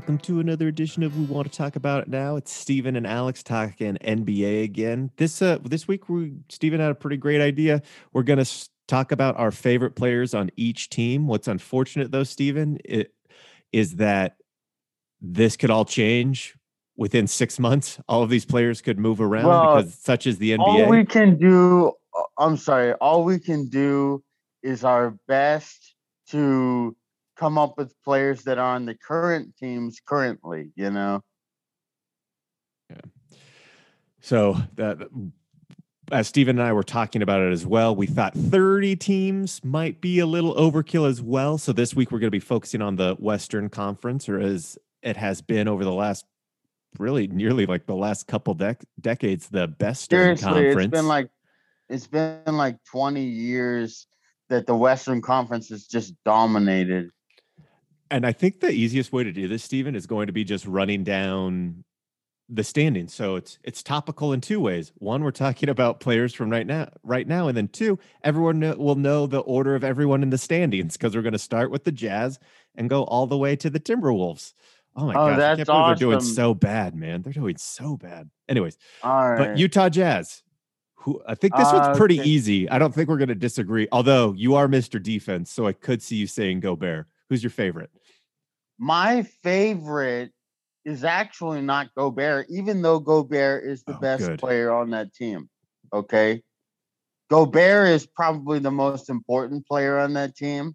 welcome to another edition of We Want to Talk About It Now. It's Stephen and Alex talking NBA again. This uh this week we Steven had a pretty great idea. We're going to talk about our favorite players on each team. What's unfortunate though, Stephen, it, is that this could all change within 6 months. All of these players could move around Well, because such is the NBA. All we can do, uh, I'm sorry, all we can do is our best to come up with players that are on the current teams currently, you know? Yeah. So that as Steven and I were talking about it as well, we thought 30 teams might be a little overkill as well. So this week we're going to be focusing on the Western Conference, or as it has been over the last really nearly like the last couple dec- decades, the best conference. it's been like it's been like 20 years that the Western Conference has just dominated. And I think the easiest way to do this, Stephen, is going to be just running down the standings. So it's it's topical in two ways. One, we're talking about players from right now, right now, and then two, everyone know, will know the order of everyone in the standings because we're going to start with the Jazz and go all the way to the Timberwolves. Oh my Oh, gosh, I can't believe they're doing so bad, man. They're doing so bad. Anyways, All right. but Utah Jazz, who I think this one's ah, pretty Okay. easy. I don't think we're going to disagree. Although you are Mr. Defense, so I could see you saying Gobert. Who's your favorite? My favorite is actually not Gobert, even though Gobert is the Oh, best good. player on that team. Okay. Gobert is probably the most important player on that team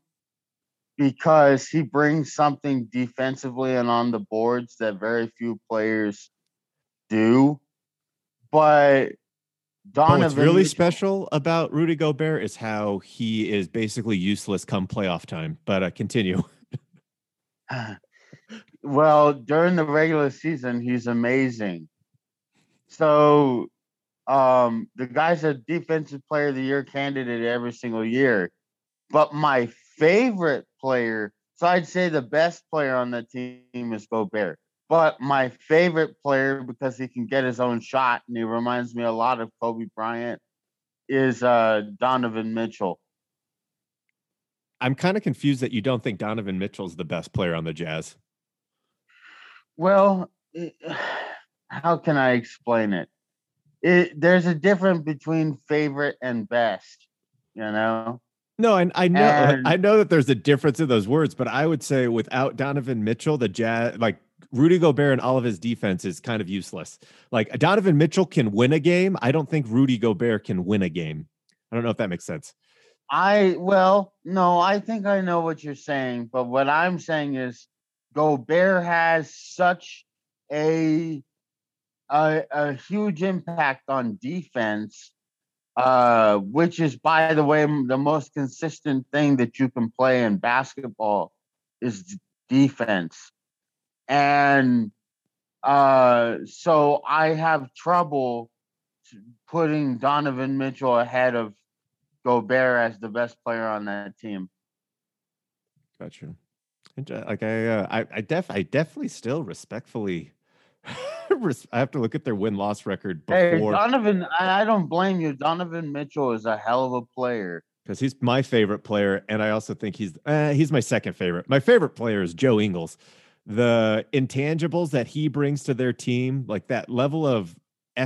because he brings something defensively and on the boards that very few players do. But But Donovan what's really special about Rudy Gobert is how he is basically useless come playoff time. But uh, continue. well, during the regular season, he's amazing. So, um, the guy's a defensive player of the year candidate every single year. But my favorite player, so I'd say the best player on the team is Gobert. But my favorite player, because he can get his own shot and he reminds me a lot of Kobe Bryant, is uh, Donovan Mitchell. I'm kind of confused that you don't think Donovan Mitchell's the best player on the Jazz. Well, eh, it, how can I explain it? It there's a difference between favorite and best, you know. No, and I know And- I know that there's a difference in those words, but I would say without Donovan Mitchell, the Jazz like Rudy Gobert and all of his defense is kind of useless. Like Donovan Mitchell can win a game. I don't think Rudy Gobert can win a game. I don't know if that makes sense. I well, no, I think I know what you're saying, but what I'm saying is Gobert has such a a, a huge impact on defense, uh, which is, by the way, the most consistent thing that you can play in basketball is defense, and uh, so I have trouble putting Donovan Mitchell ahead of Gobert as the best player on that team. Gotcha. Like I, uh, I, I def, I definitely still respectfully. res- I have to look at their win loss record Hey, before Donovan, I, I don't blame you. Donovan Mitchell is a hell of a player. because he's my favorite player, and I also think he's uh, he's my second favorite. My favorite player is Joe Ingles. The intangibles that he brings to their team, like that level of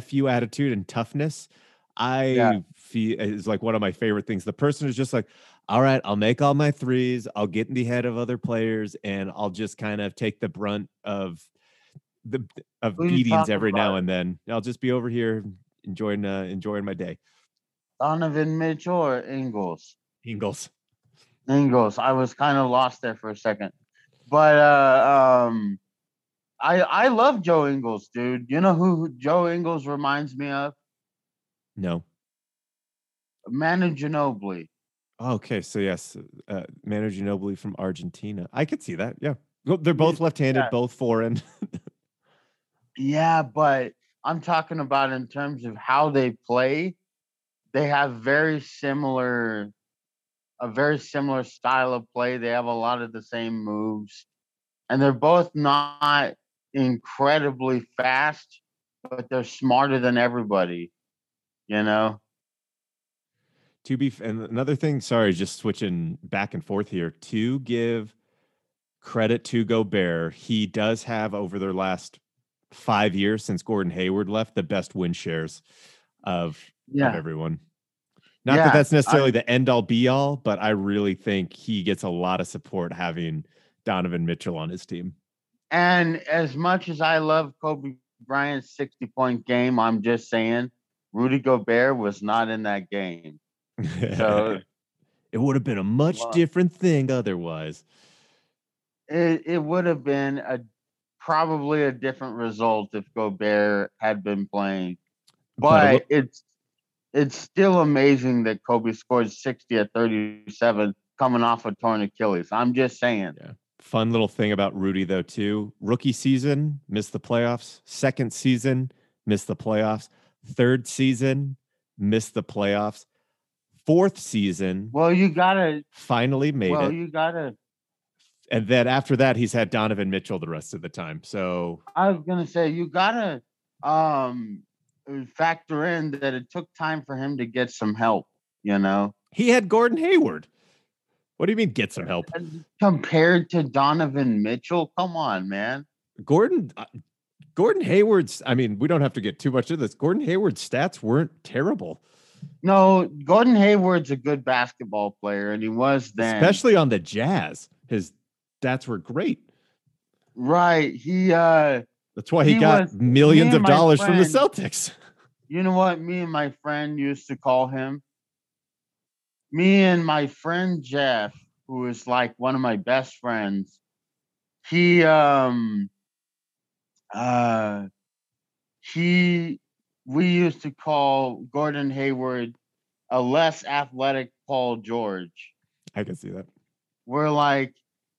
fu attitude and toughness, I Yeah. feel is like one of my favorite things. The person is just like, all right, I'll make all my threes, I'll get in the head of other players, and I'll just kind of take the brunt of the of Who beatings every now and then. I'll just be over here enjoying uh, enjoying my day. Donovan Mitchell or Ingles? Ingles. Ingles. I was kind of lost there for a second. But uh um I I love Joe Ingles, dude. You know who Joe Ingles reminds me of? No. Manu Ginobili. Okay, so yes, uh, Manu Ginobili from Argentina. I could see that. Yeah, Well, they're both left-handed, yeah. both foreign. Yeah, but I'm talking about in terms of how they play. They have very similar, a very similar style of play. They have a lot of the same moves, and they're both not incredibly fast, but they're smarter than everybody. You know? To be, and another thing. Sorry, just switching back and forth here. To give credit to Gobert. He does have over their last five years since Gordon Hayward left the best win shares of, Yeah. of everyone. Not Yeah, that that's I- necessarily the end all be all, but I really think he gets a lot of support having Donovan Mitchell on his team. And as much as I love Kobe Bryant's 60 point game, I'm just saying Rudy Gobert was not in that game. So it would have been a much Well- different thing otherwise. it, it would have been a probably a different result if Gobert had been playing. But it's it's still amazing that Kobe scored 60 at 37 coming off a torn Achilles. I'm just saying. Yeah. Fun little thing about Rudy though too. Rookie season missed the playoffs. Second season missed the playoffs. Third season missed the playoffs. Fourth season Well, you gotta finally made well, it. Well, you gotta and then after that he's had Donovan Mitchell the rest of the time. So I was gonna say you gotta um factor in that it took time for him to get some help, you know. he had Gordon Hayward. What do you mean get some help? Compared to Donovan Mitchell, come on, man. Gordon uh, Gordon Hayward's I mean, we don't have to get too much into this. Gordon Hayward's stats weren't terrible, No, Gordon Hayward's a good basketball player, and he was then. especially on the Jazz. His stats were great. right. He uh That's why he, He got was- millions of dollars from the Celtics. you know what me and my friend used to call him? Me and my friend Jeff, who is like one of my best friends, he um uh he we used to call Gordon Hayward a less athletic Paul George. I can see that. We're like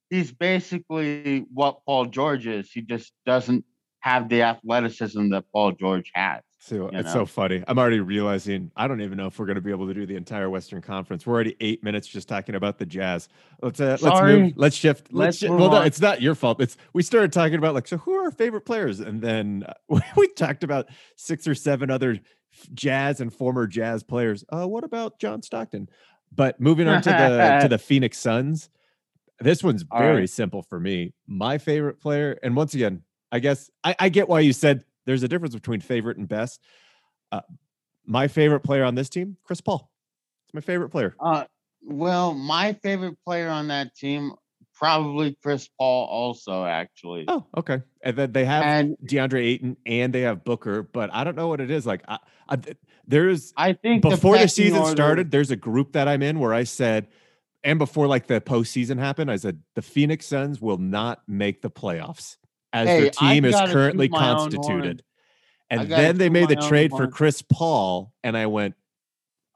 he's basically what Paul George is. He just doesn't have the athleticism that Paul George has. So it's know? so funny. I'm already realizing I don't even know if we're going to be able to do the entire Western Conference. We're already eight minutes just talking about the Jazz. Let's uh, let's move. Let's shift. Let's, Let's shi- move well, no, on. it's not your fault. It's we started talking about like so who are our favorite players, and then uh, we talked about six or seven other Jazz and former Jazz players. Uh, what about John Stockton? But moving on to the to the Phoenix Suns, this one's very right. simple for me. My favorite player, and once again, I guess I, I get why you said there's a difference between favorite and best. Uh, my favorite player on this team, Chris Paul. It's my favorite player. Uh, well, my favorite player on that team, probably Chris Paul, also actually. Oh, okay. And then they have And DeAndre Ayton and they have Booker, but I don't know what it is. Like, I, I, there's I think before the, pecking season order- started, there's a group that I'm in where I said, and before like the postseason happened, I said the Phoenix Suns will not make the playoffs as Hey, their team is currently toot my own horn. constituted. And then they made the trade for. Chris Paul, and I went,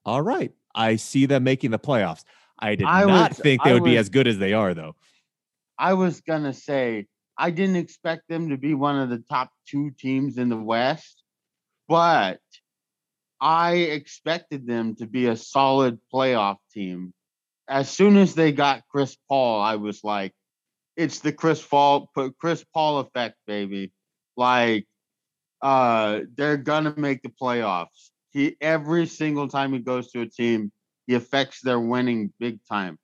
all right, I see them making the playoffs. I did I not was- think they I would be as good as they are, though. I was gonna say I didn't expect them to be one of the top two teams in the West, but I expected them to be a solid playoff team. As soon as they got Chris Paul, I was like, it's the Chris Paul Chris Paul effect, baby. Like uh they're gonna make the playoffs. He every single time he goes to a team, he affects their winning big time.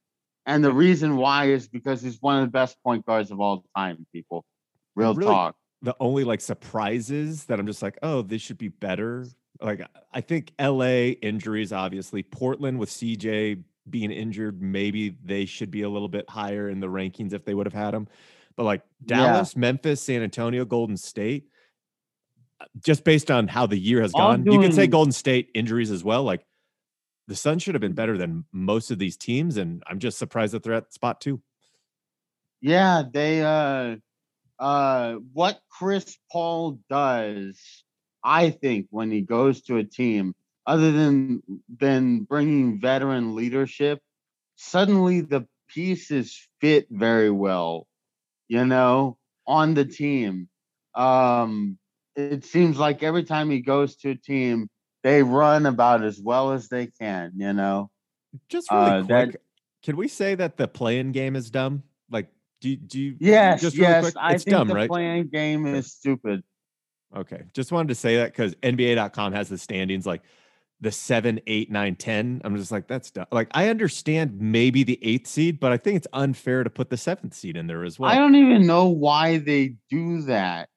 And the reason why is because he's one of the best point guards of all time, people. Real really- talk. The only like surprises that I'm just like, oh, this should be better. Like, I think LA injuries, obviously. Portland with CJ being injured, maybe they should be a little bit higher in the rankings if they would have had him. But like Yeah. Dallas, Memphis, San Antonio, Golden State, uh, just based on how the year has All gone, you can say Golden State injuries as well. Like the Suns should have been better than most of these teams, and I'm just surprised that they're at spot two. Yeah, they uh uh what Chris Paul does, I think when he goes to a team other than than bringing veteran leadership, suddenly the pieces fit very well, you know, on the team. Um it seems like every time he goes to a team, they run about as well as they can, you know. Just really Uh, that- quick, can we say that the play-in game is dumb? Like, do do you? Yes, just really yes, quick, I it's think dumb, the right? play-in game is stupid. Okay, just wanted to say that because NBA.com has the standings. Like, the seven, eight, nine, ten. I'm just like, that's dumb. like I understand maybe the eighth seed, but I think it's unfair to put the seventh seed in there as well. I don't even know why they do that.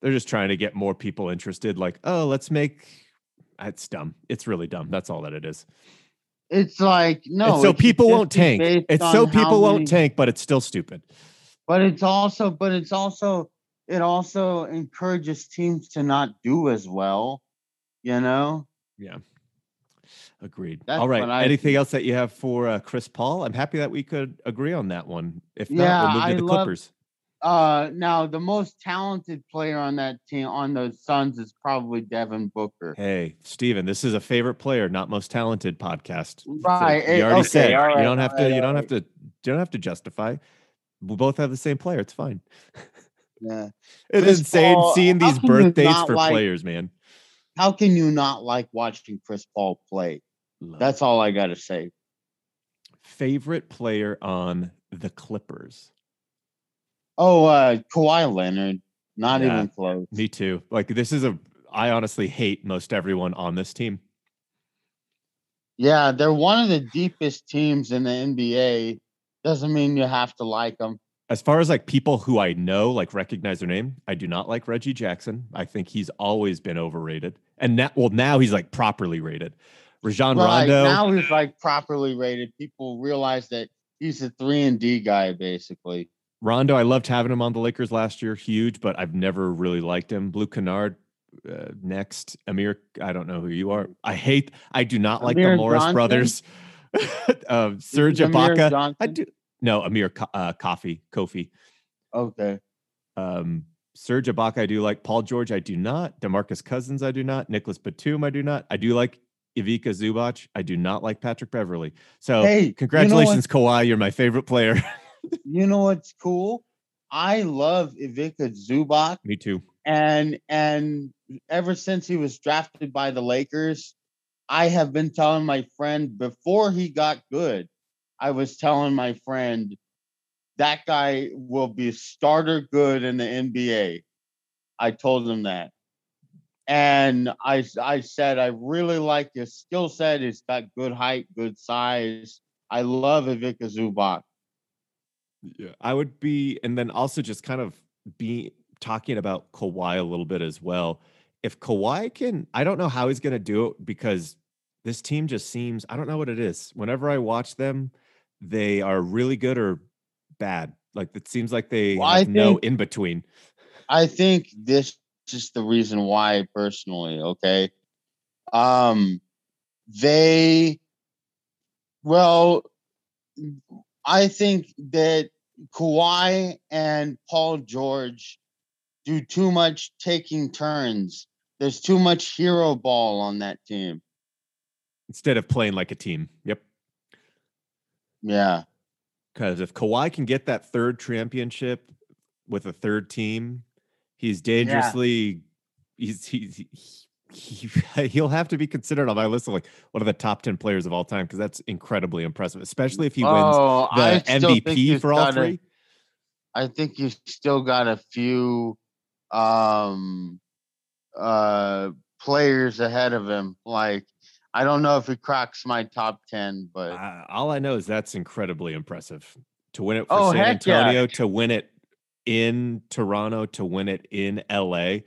They're just trying to get more people interested. Like, oh, let's make it's dumb. It's really dumb. That's all that it is. It's like no, so people won't tank. It's so people won't tank, but it's still stupid. But it's also, but it's also, it also encourages teams to not do as well. You know, Yeah. Agreed. That's All right. I Anything else that you have for uh, Chris Paul? I'm happy that we could agree on that one. If not, Yeah, we'll move to I the love- Clippers. uh, now the most talented player on that team on the Suns is probably Devin Booker. Hey, Steven, this is a favorite player, not most talented podcast. So Right, You eh, already okay, said all you don't have all to. right, You don't right. have to. You don't have to justify. We both have the same player. It's fine. Yeah. It's Chris insane Paul, seeing these birthdays for like- players, man. How can you not like watching Chris Paul play? Love That's all I got to say. favorite player on the Clippers. Oh, uh, Kawhi Leonard, not Yeah. even close. Me too. Like this is a. I honestly hate most everyone on this team. Yeah, they're one of the deepest teams in the NBA. Doesn't mean you have to like them. As far as like people who I know, like recognize their name, I do not like Reggie Jackson. I think he's always been overrated, and now, well, now he's like properly rated. Rajon Right Rondo, now, he's like properly rated. People realize that he's a three and D guy, basically. Rondo, I loved having him on the Lakers last year, huge, but I've never really liked him. Luke Kennard, uh, next. Amir, I don't know who you are. I hate, I do not like the Morris Johnson? brothers. uh, Serge Ibaka, I do. No, Amir uh, Coffey, Kofi. Okay. Um, Serge Ibaka, I do like. Paul George, I do not. Demarcus Cousins, I do not. Nicolas Batum, I do not. I do like Ivica Zubac. I do not like Patrick Beverley. So, Hey, you know congratulations, Kawhi. You're my favorite player. You know what's cool? I love Ivica Zubac, Me too. and and ever since he was drafted by the Lakers, I have been telling my friend before he got good, I was telling my friend that guy will be starter good in the NBA. I told him that. And I, I said I really like his skill set. He's got good height, good size. I love Ivica Zubac. Yeah, I would be, and then also just kind of be talking about Kawhi a little bit as well. If Kawhi can, I don't know how he's going to do it because this team just seems, I don't know what it is. Whenever I watch them, they are really good or bad. Like it seems like they Well, have no in between. I think this is the reason why personally, okay? Um they well I think that Kawhi and Paul George do too much taking turns. There's too much hero ball on that team. Instead of playing like a team. Yep. Yeah. Because if Kawhi can get that third championship with a third team, he's dangerously. He's he's he, he'll have to be considered on my list of like one of the top ten players of all time because that's incredibly impressive, especially if he wins Oh, I the MVP for all three. I think you still got a few um uh players ahead of him. Like I don't know if it cracks my top ten, but Uh, all I know is that's incredibly impressive to win it for Oh, San heck yeah. Antonio, to win it in Toronto, to win it in LA.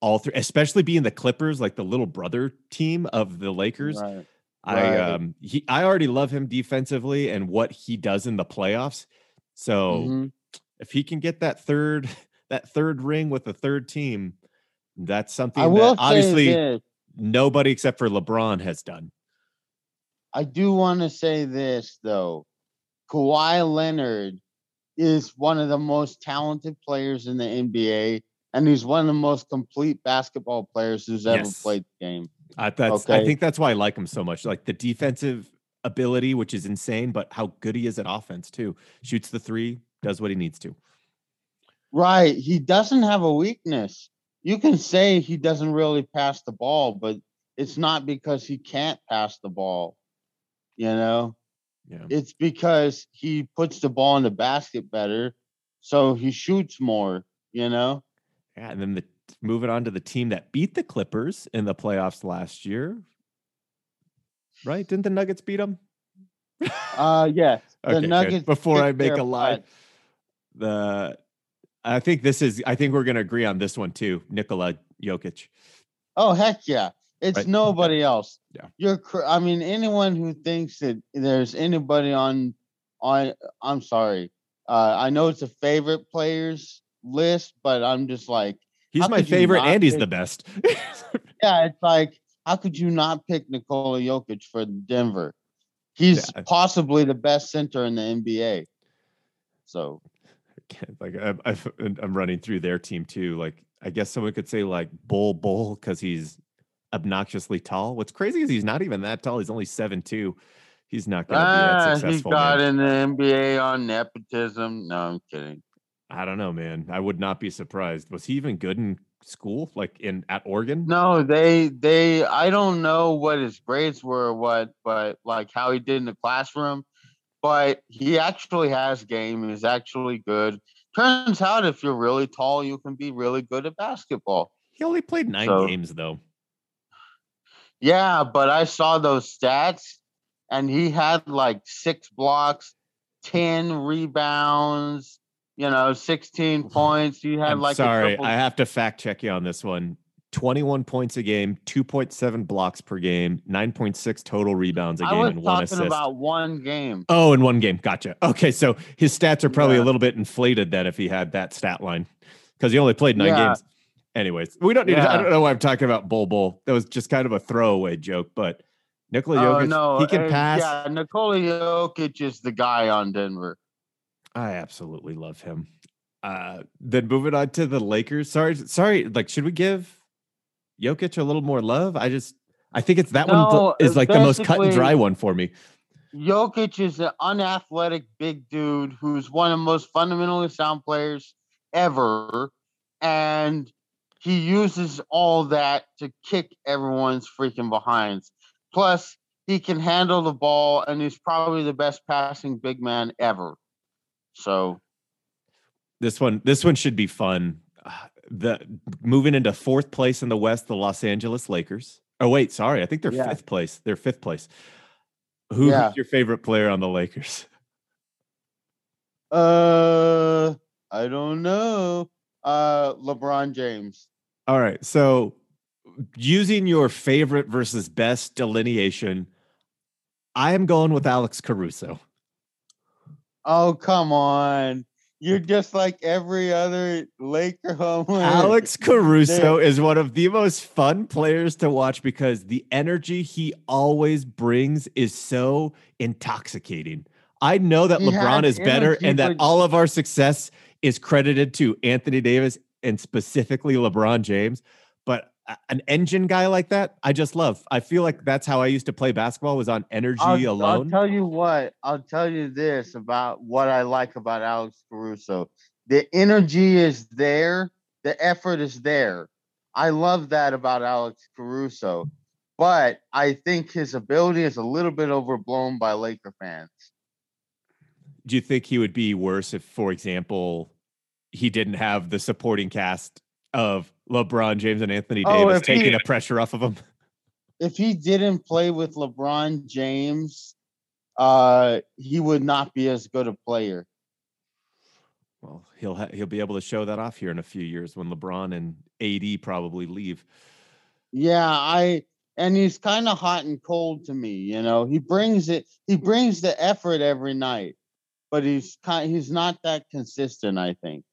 All three, especially being the Clippers, like the little brother team of the Lakers. right. I Right. um he I already love him defensively and what he does in the playoffs. So Mhm. if he can get that third that third ring with the third team, that's something I will that obviously. Nobody except for LeBron has done. I do want to say this though. Kawhi Leonard is one of the most talented players in the NBA, and he's one of the most complete basketball players who's ever Yes. played the game. Uh, that's I think that's why I like him so much. Like the defensive ability, which is insane, but how good he is at offense too. Shoots the three, does what he needs to. Right. He doesn't have a weakness. You can say he doesn't really pass the ball, but it's not because he can't pass the ball. You know, Yeah. it's because he puts the ball in the basket better, so he shoots more, you know? Yeah, and then the moving on to the team that beat the Clippers in the playoffs last year. right? Didn't the Nuggets beat them? Uh, yes. The Okay, good. Nuggets. Before I make a lie, the I think this is. I think we're going to agree on this one too. Nikola Jokic. Oh heck yeah! It's Right. nobody else. Yeah. You're. I mean, anyone who thinks that there's anybody on on. I'm sorry. Uh, I know it's a favorite players list, but I'm just like, He's my favorite, and he's pick- the best. yeah, it's like, how could you not pick Nikola Jokic for Denver? He's Yeah. possibly the best center in the NBA. So like I'm, I've- I'm running through their team too. Like I guess someone could say like Bol Bol because he's obnoxiously tall. What's crazy is he's not even that tall. He's only seven two. He's not going to be ah, that he successful. got man. in the NBA on nepotism. No, I'm kidding. I don't know, man. I would not be surprised. Was he even good in school? Like in at Oregon? No, they they I don't know what his grades were or what, but like how he did in the classroom. But he actually has game. He's actually good. Turns out if you're really tall, you can be really good at basketball. He only played nine So- games though. Yeah, but I saw those stats and he had like six blocks, 10 rebounds, you know, 16 points. He had I'm like sorry, triple- I have to fact check you on this one. 21 points a game, 2.7 blocks per game, 9.6 total rebounds a game, and one assist. about one game. Oh, in one game. Gotcha. Okay. So his stats are probably a little bit inflated then if he had that stat line because he only played nine Yeah. games. Anyways, we don't need to, I don't know why I'm talking about Bol Bol. That was just kind of a throwaway joke, but Nikola Oh Jokic, no, he can uh, pass. Yeah, Nikola Jokic is the guy on Denver. I absolutely love him. Uh, then moving on to the Lakers. Sorry, sorry. Like, should we give Jokic a little more love? I just, I think it's that No, one is like the most cut and dry one for me. Jokic is an unathletic big dude who's one of the most fundamentally sound players ever, and he uses all that to kick everyone's freaking behinds. Plus, he can handle the ball, and he's probably the best passing big man ever. So This one, this one should be fun. Ah, The moving into fourth place in the West, the Los Angeles Lakers. Oh wait, sorry, I think they're Yeah. fifth place. They're fifth place. Who's Yeah. your favorite player on the Lakers? Uh, I don't know. Uh, LeBron James. All right, so using your favorite versus best delineation, I am going with Alex Caruso. Oh, come on. You're just like every other Laker homer. Alex Caruso is one of the most fun players to watch because the energy he always brings is so intoxicating. I know that He LeBron is better and that all of our success is credited to Anthony Davis and specifically LeBron James, but an engine guy like that, I just love. I feel like that's how I used to play basketball was on energy I'll, I'll tell you what. I'll tell you this about what I like about Alex Caruso. The energy is there. The effort is there. I love that about Alex Caruso. But I think his ability is a little bit overblown by Laker fans. Do you think he would be worse if, for example, he didn't have the supporting cast of LeBron James and Anthony Oh, Davis he- taking the pressure off of him? If he didn't play with LeBron James, uh, he would not be as good a player. Well, he'll ha- he'll be able to show that off here in a few years when LeBron and AD probably leave. Yeah, I and he's kind of hot and cold to me, you know. He brings it he brings the effort every night, but he's kind he's not that consistent, I think.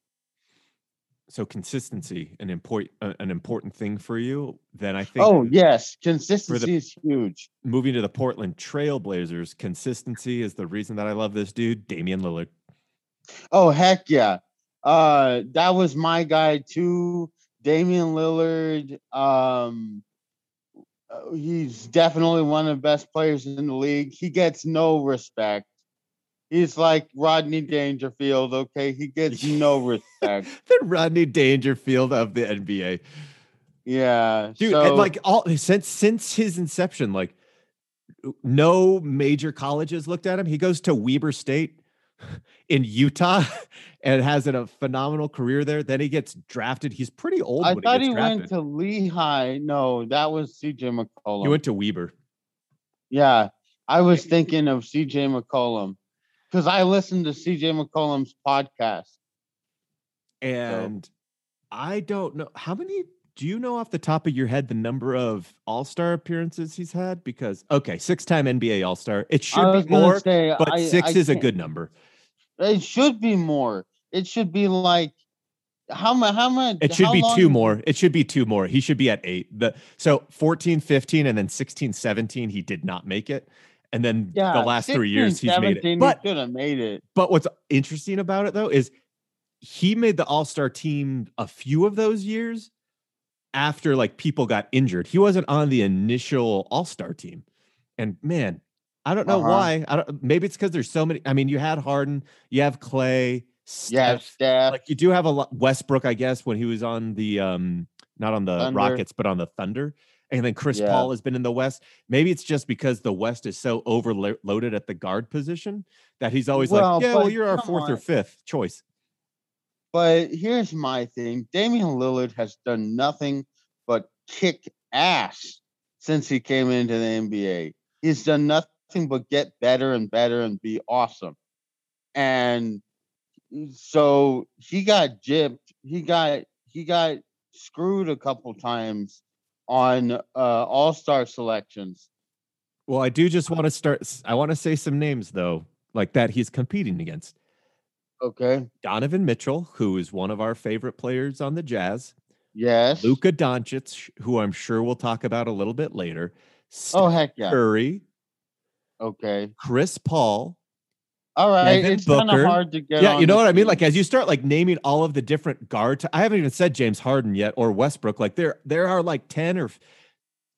So consistency an important an important thing for you. Then I think Oh, yes, consistency is huge. moving to the Portland Trailblazers, consistency is the reason that I love this dude, Damian Lillard. Oh, heck yeah. Uh that was my guy too. Damian Lillard um uh, he's definitely one of the best players in the league. He gets no respect. He's like Rodney Dangerfield, okay? He gets no respect. the Rodney Dangerfield of the NBA. Yeah. dude so, and like all since since his inception like no major colleges looked at him he goes to weber state in utah and has a phenomenal career there then he gets drafted he's pretty old I thought he he went to Lehigh. No, that was CJ McCollum. he went to weber Yeah, I was thinking of CJ McCollum because I listened to CJ McCollum's podcast. And so. I don't know how many. Do you know off the top of your head the number of All Star appearances he's had? Because okay, six time NBA All Star. It should be more, say, but I, six I is a good number. It should be more. It should be like how much how much it should be two more it should be two more he should be at eight the so 14 15 and then 16 17 he did not make it and then yeah, the last 16, three years he's made it but have made it but what's interesting about it though is he made the all-star team a few of those years after like people got injured he wasn't on the initial all-star team and man i don't know uh-huh. why i don't maybe it's because there's so many i mean you had harden you have Klay Steph, yeah, Steph. Like you do have a lot Westbrook, I guess, when he was on the um not on the Thunder. Rockets, but on the Thunder. And then Chris yeah. Paul has been in the West. Maybe it's just because the West is so overloaded at the guard position that he's always well, like, yeah, well, you're our fourth on. or fifth choice. But here's my thing Damian Lillard has done nothing but kick ass since he came into the NBA. He's done nothing but get better and better and be awesome. And so he got gypped. He got he got screwed a couple times on uh, All Star selections. Well, I do just want to start. I want to say some names though, like that he's competing against. Okay. Donovan Mitchell, who is one of our favorite players on the Jazz. Yes. Luka Doncic, who I'm sure we'll talk about a little bit later. Steph oh heck yeah. Curry. Okay. Chris Paul. All right, Devin it's kind of hard to get. Yeah, you know what I mean. Like as you start like naming all of the different guards, I haven't even said James Harden yet or Westbrook. Like there, there are like ten or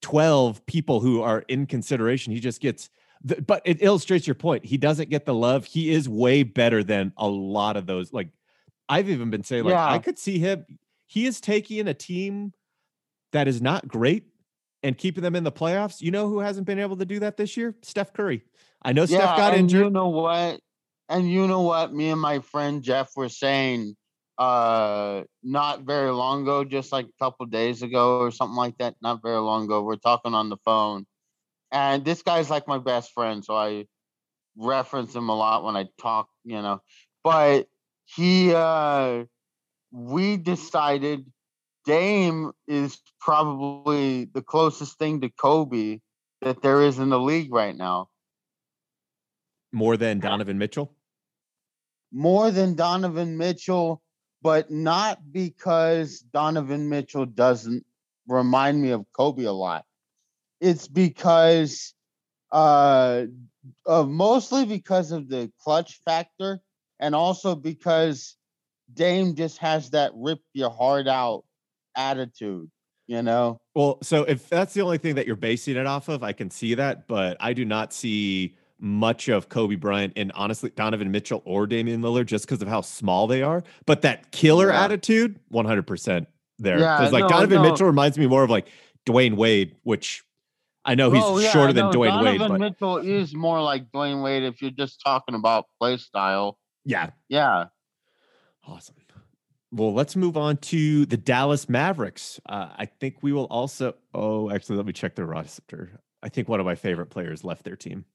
twelve people who are in consideration. He just gets, the, but it illustrates your point. He doesn't get the love. He is way better than a lot of those. Like I've even been saying, like yeah. I could see him. He is taking a team that is not great and keeping them in the playoffs. You know who hasn't been able to do that this year? Steph Curry. I know yeah, Steph got injured. You know what? And you know what? Me and my friend Jeff were saying uh not very long ago, just like a couple days ago or something like that. Not very long ago. We're talking on the phone. And this guy's like my best friend, so I reference him a lot when I talk, you know. But he uh we decided Dame is probably the closest thing to Kobe that there is in the league right now. More than Donovan Mitchell? More than Donovan Mitchell, but not because Donovan Mitchell doesn't remind me of Kobe a lot. It's because uh, uh mostly because of the clutch factor and also because Dame just has that rip your heart out attitude, you know. Well, so if that's the only thing that you're basing it off of, I can see that, but I do not see much of Kobe Bryant and honestly Donovan Mitchell or Damian Lillard just because of how small they are. But that killer yeah. attitude, 100% there. Because yeah, like no, Donovan no. Mitchell reminds me more of like Dwyane Wade, which I know he's oh, yeah, shorter than Dwyane Donovan Wade. Donovan Mitchell is more like Dwyane Wade if you're just talking about play style. Yeah. Yeah. Awesome. Well, let's move on to the Dallas Mavericks. Uh, I think we will also. Oh, actually, let me check their roster. I think one of my favorite players left their team.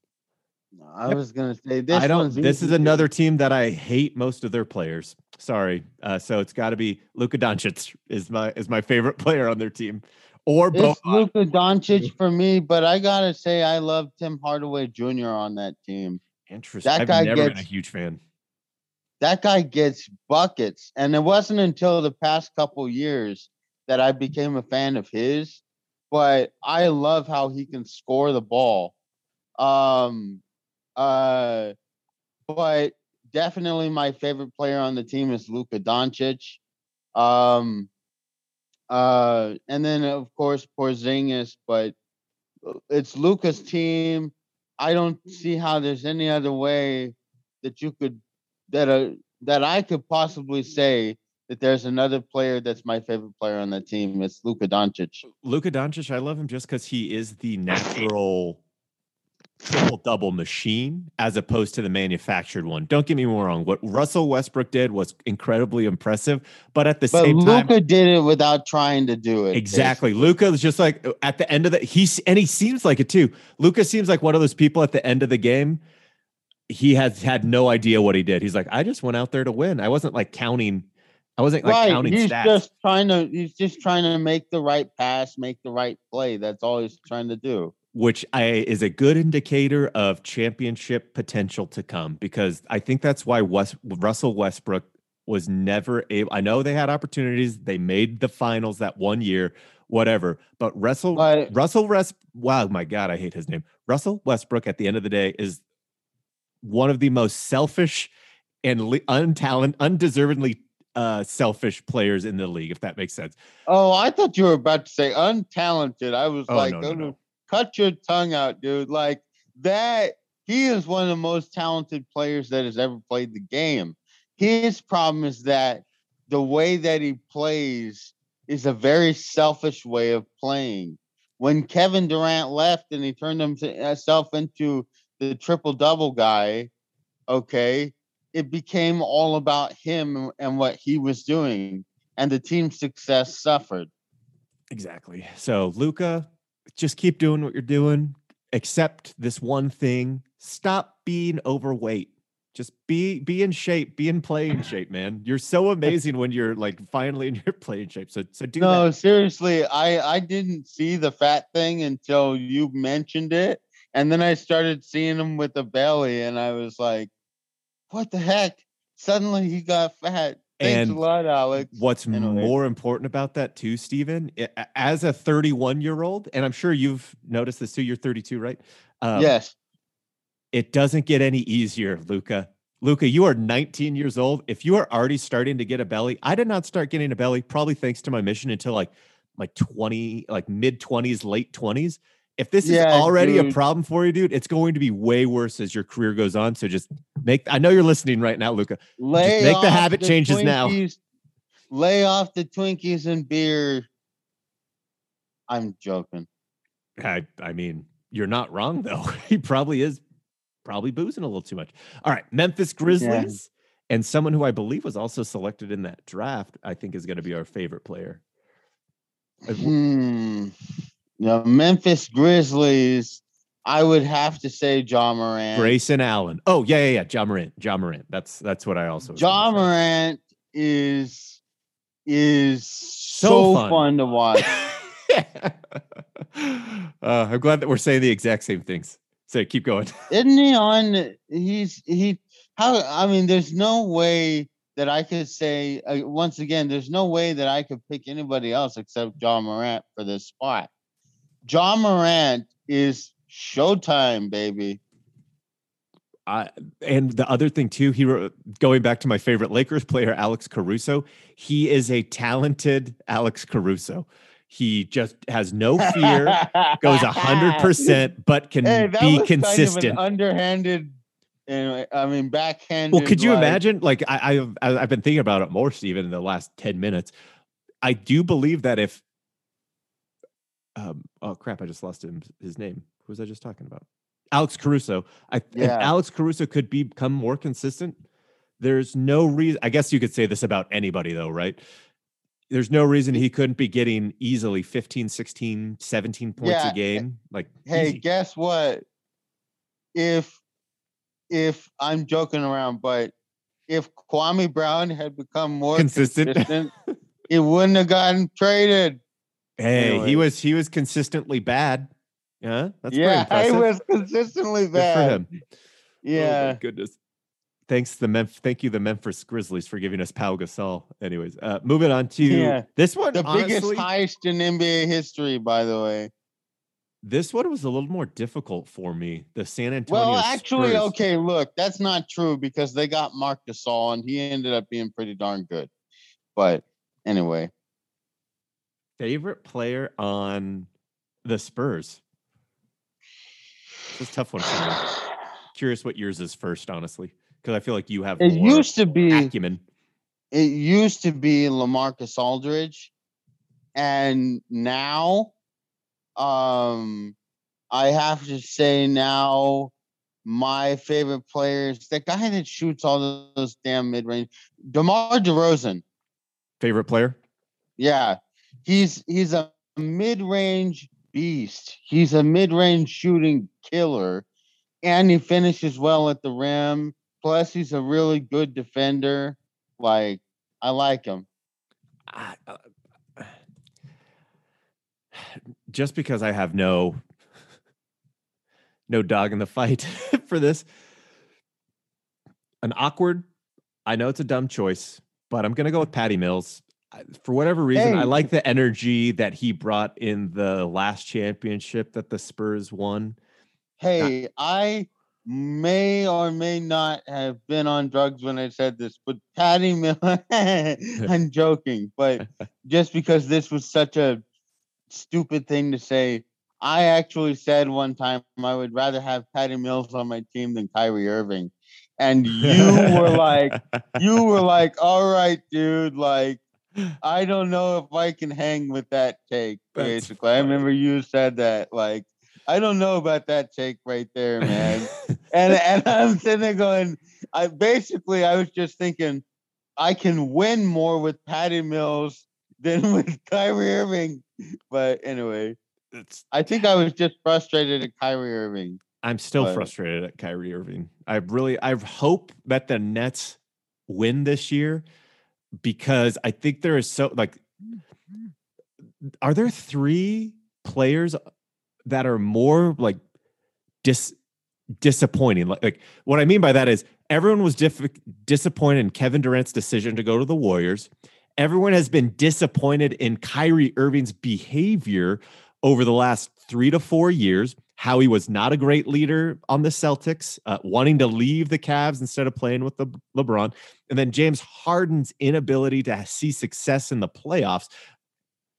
I was gonna say this. I don't. This is another team that I hate most of their players. Sorry. Uh, so it's got to be Luka Doncic is my is my favorite player on their team, or both. Luka Doncic for me, but I gotta say I love Tim Hardaway Jr. on that team. Interesting. That I've guy never gets, been a huge fan. That guy gets buckets, and it wasn't until the past couple years that I became a fan of his. But I love how he can score the ball. Um, uh, but definitely my favorite player on the team is Luka Doncic. Um, uh, and then of course Porzingis, but uh, it's Luka's team. I don't see how there's any other way that you could that uh, that I could possibly say that there's another player that's my favorite player on the team. It's Luka Doncic. Luka Doncic, I love him just because he is the natural triple double machine as opposed to the manufactured one. Don't get me wrong. What Russell Westbrook did was incredibly impressive, but at the But same time, Luka did it without trying to do it. Exactly. Luka is just like uh, at the end of the he and he seems like it too. Luka seems like one of those people at the end of the game. He has had no idea what he did. He's like, I just went out there to win. I wasn't like counting. I wasn't like right. counting He's stats. just trying to. He's just trying to make the right pass, make the right play. That's all he's trying to do. Which I is a good indicator of championship potential to come because I think that's why West, Russell Westbrook was never able. I know they had opportunities. They made the finals that one year, whatever. But Russell But Russell West, wow, my God, I hate his name. Russell Westbrook at the end of the day is one of the most selfish and le- untalent, undeservedly uh, selfish players in the league, if that makes sense. oh, I thought you were about to say untalented. I was Oh, like, no, no, oh, no. Cut your tongue out, dude. Like that. He is one of the most talented players that has ever played the game. His problem is that the way that he plays is a very selfish way of playing. When Kevin Durant left and he turned himself into the triple double guy, okay, it became all about him and what he was doing, and the team's success suffered. Exactly. So, Luka, just keep doing what you're doing. Accept this one thing. Stop being overweight. Just be be in shape. Be in playing shape, man. You're so amazing when you're like finally in your playing shape. So so do no, that. seriously, I I didn't see the fat thing until you mentioned it, and then I started seeing him with the belly, and I was like, "What the heck?" Suddenly he got fat. Thanks And a lot, Alex. What's Anyway. more important about that too, Stephen, as a 31 year old, and I'm sure you've noticed this too. You're 32, right? Um, yes, it doesn't get any easier, Luka. Luka, you are 19 years old. If you are already starting to get a belly, I did not start getting a belly probably thanks to my mission until like my 20, like mid 20s, late 20s. If this Yeah, is already a problem for you, dude, it's going to be way worse as your career goes on. So just make I know you're listening right now, Luka. lay make the habit changes now. Lay off the Twinkies and beer. I'm joking. I I mean, you're not wrong though. he probably is probably boozing a little too much. All right, Memphis Grizzlies and someone who I believe was also selected in that draft, I think is going to be our favorite player. Hmm. The Memphis Grizzlies. I would have to say Ja Morant. Grayson Allen. Oh, yeah, yeah, yeah. Ja Morant. Ja Morant. That's that's what I also Ja Morant is is So so, fun. fun. to watch. uh, I'm glad that we're saying the exact same things. So keep going. Isn't he on? He's he. How? I mean, there's no way that I could say uh, once again. There's no way that I could pick anybody else except Ja Morant for this spot. Ja Morant is Showtime, baby. Uh, and the other thing too, he wrote, going back to my favorite Lakers player, Alex Caruso. He is a talented Alex Caruso. He just has no fear, goes a hundred percent, but can Hey, be was Kind of consistent. an underhanded, and I mean backhanded. well, could you like- imagine? Like I, I've I- I've been thinking about it more, Stephen, in the last ten minutes. I do believe that if, um, oh crap, I just lost him his name. Who was I just talking about? Alex Caruso. I if Alex Caruso could become more consistent. There's no reason. I guess you could say this about anybody, though, right? There's no reason he couldn't be getting easily 15, 16, 17 points Yeah, a game. Like, Hey, easy. guess what? If if I'm joking around, but if Kwame Brown had become more Consistent. consistent, he wouldn't have gotten traded. Hey, he was he was consistently bad. Yeah, that's pretty yeah, he was consistently Good bad. for him. Oh Yeah. goodness. Thanks the Memphis. Thank you, the Memphis Grizzlies, for giving us Pau Gasol. Anyways, uh, moving on to Yeah. this one. the biggest honestly, heist in NBA history, by the way. this one was a little more difficult for me. The San Antonio. Well, actually, Spurs. okay, look, that's not true because they got Marc Gasol and he ended up being pretty darn good. But anyway, Favorite player on the Spurs. It's a tough one for me. Curious what yours is first, honestly, because I feel like you have it used to be acumen. it used to be Lamarcus Aldridge, and now, um, I have to say now, my favorite player is that guy that shoots all those damn mid range, DeMar DeRozan. Favorite player? Yeah, he's he's a mid range beast. He's a mid range shooting killer, and he finishes well at the rim. Plus, he's a really good defender. Like I like him. I, uh, just because I have no no dog in the fight for this, an awkward. I know it's a dumb choice, but I'm gonna go with Patty Mills. For whatever reason, Hey. I like the energy that he brought in the last championship that the Spurs won. Hey, I may or may not have been on drugs when I said this, but Patty Mills, I'm joking, but just because this was such a stupid thing to say, I actually said one time I would rather have Patty Mills on my team than Kyrie Irving. And you were like, you were like, all right, dude, like, I don't know if I can hang with that take. Basically, I remember you said that. Like, I don't know about that take right there, man. and and I'm sitting there going, I basically I was just thinking, I can win more with Patty Mills than with Kyrie Irving. But anyway, It's- I think I was just frustrated at Kyrie Irving. I'm still But- frustrated at Kyrie Irving. I really, I hope that the Nets win this year because I think there is so like, are there three players that are more like dis disappointing? Like, like what I mean by that is everyone was diff- disappointed in Kevin Durant's decision to go to the Warriors. Everyone has been disappointed in Kyrie Irving's behavior over the last three to four years. How he was not a great leader on the Celtics, uh, wanting to leave the Cavs instead of playing with the LeBron, and then James Harden's inability to see success in the playoffs,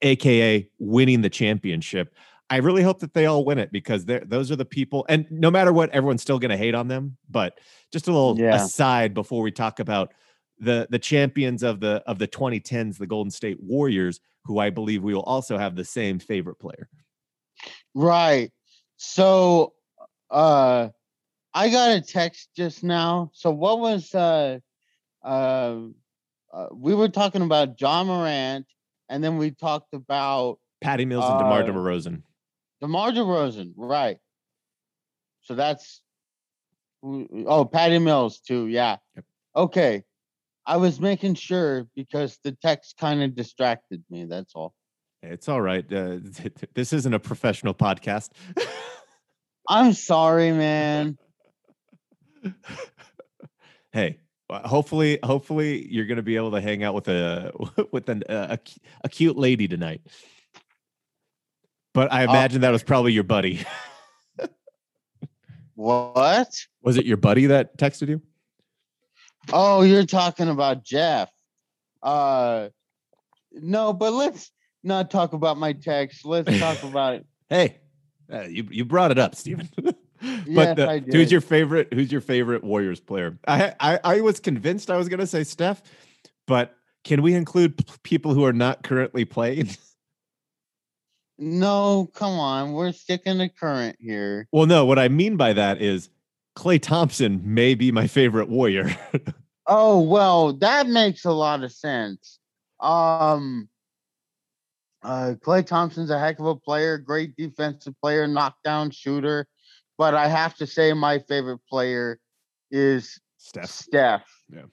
aka winning the championship. I really hope that they all win it because those are the people. And no matter what, everyone's still going to hate on them. But just a little Yeah. aside before we talk about the the champions of the of the 2010s, the Golden State Warriors, who I believe we will also have the same favorite player. Right. So uh I got a text just now. So what was uh uh, uh we were talking about Ja Morant and then we talked about Patty Mills and DeMar Uh, DeRozan. DeMar DeRozan, right. So that's oh Patty Mills too, yeah. Yep. Okay. I was making sure because the text kind of distracted me, that's all. It's all right. Uh, this isn't a professional podcast. I'm sorry, man. hey, uh, hopefully, hopefully you're going to be able to hang out with a with an, uh, a a cute lady tonight. But I Oh. imagine that was probably your buddy. What? Was it your buddy that texted you? Oh, you're talking about Jeff. Uh no, but let's not talk about my text. Let's talk about it. Hey, uh, you you brought it up, Steven. but Yes, uh, I who's your favorite? Who's your favorite Warriors player? I I, I was convinced I was going to say Steph, but can we include p- people who are not currently playing? No, come on. We're sticking to current here. well, no. What I mean by that is Klay Thompson may be my favorite Warrior. Oh, well, that makes a lot of sense. Um uh Klay Thompson's a heck of a player, great defensive player, knockdown shooter. But I have to say my favorite player is Steph. Steph. Yeah.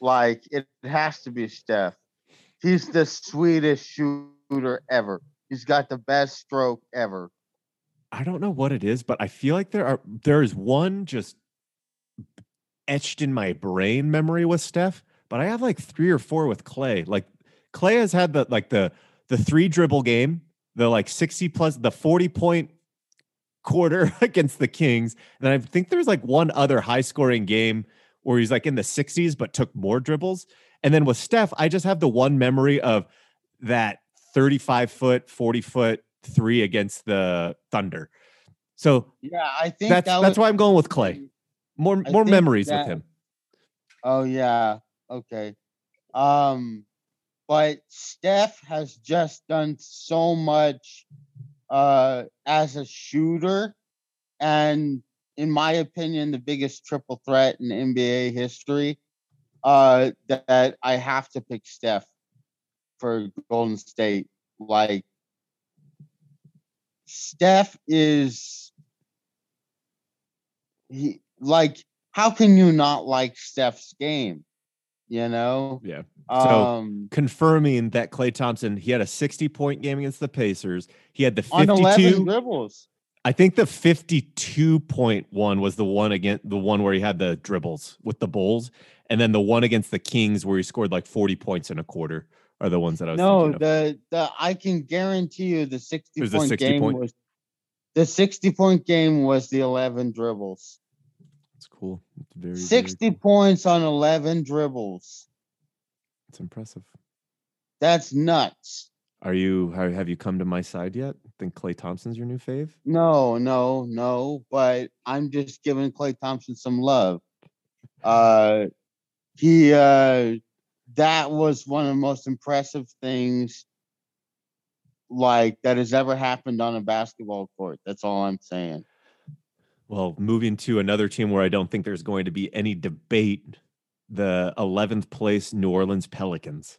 Like it has to be Steph. He's the sweetest shooter ever. He's got the best stroke ever. I don't know what it is, but I feel like there are there is one just etched in my brain memory with Steph, but I have like three or four with Klay. Like Klay has had the like the the three dribble game, the like 60 plus the 40 point quarter against the Kings. And I think there's like one other high scoring game where he's like in the 60s but took more dribbles. And then with Steph, I just have the one memory of that 35 foot, 40 foot three against the Thunder. So Yeah, I think that's that that's why I'm going with Klay. More I more memories that- with him. Oh yeah. Okay. Um, but Steph has just done so much uh, as a shooter, and in my opinion, the biggest triple threat in NBA history. Uh, that I have to pick Steph for Golden State. Like Steph is he like how can you not like Steph's game? You know? Yeah. Um Confirming that Klay Thompson, he had a 60 point game against the Pacers. He had the 52. dribbles. I think the 52 point one was the one against the one where he had the dribbles with the Bulls. And then the one against the Kings where he scored like 40 points in a quarter are the ones that I was No, thinking of. the the I can guarantee you the 60 There's a point 60 game point? was the 60 point game was the 11 dribbles. It's cool. It's very, very 60 cool. points on 11 dribbles. It's impressive. That's nuts. Are you have have you come to my side yet? Think Klay Thompson's your new fave? No, no, no. But I'm just giving Klay Thompson some love. Uh, he uh, that was one of the most impressive things like that has ever happened on a basketball court. That's all I'm saying. Well, moving to another team where I don't think there's going to be any debate, the 11th place New Orleans Pelicans.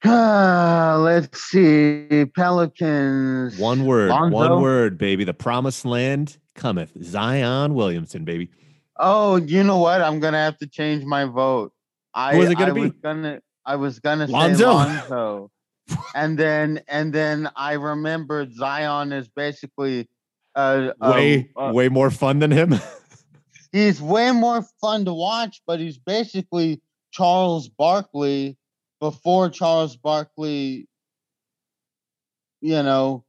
Let's see. Pelicans. One word, Lonzo? one word, baby. The promised land cometh. Zion Williamson, baby. Oh, you know what? I'm gonna have to change my vote. I, Who is it gonna I be? was gonna I was gonna Lonzo? say Lonzo. and then and then I remembered Zion is basically uh, Way, uh, way more fun than him. he's way more fun to watch, but he's basically Charles Barkley before Charles Barkley, you know,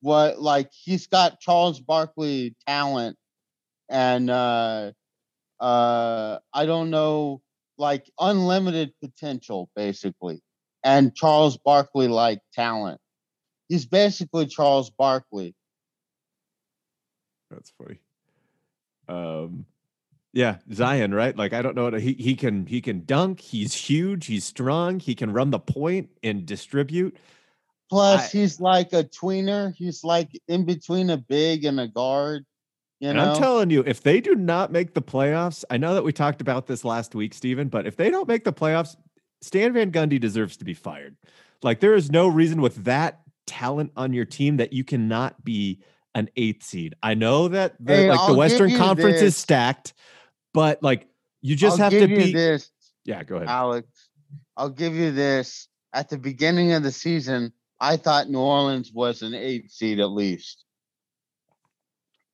what like he's got Charles Barkley talent and uh uh I don't know like unlimited potential basically and Charles Barkley like talent. He's basically Charles Barkley. That's funny. Um, yeah, Zion, right? Like I don't know. what- He he can he can dunk. He's huge. He's strong. He can run the point and distribute. Plus, I- he's like a tweener. He's like in between a big and a guard. You and know, I'm telling you, if they do not make the playoffs, I know that we talked about this last week, Steven, but if they don't make the playoffs, Stan Van Gundy deserves to be fired. Like there is no reason with that talent on your team that you cannot be an eighth seed. I know that the, Hey, like I'll the Western Conference this. is stacked, but like you just I'll have to be. this, Yeah, go ahead. Alex. I'll give you this. At the beginning of the season, I thought New Orleans was an eighth seed at least.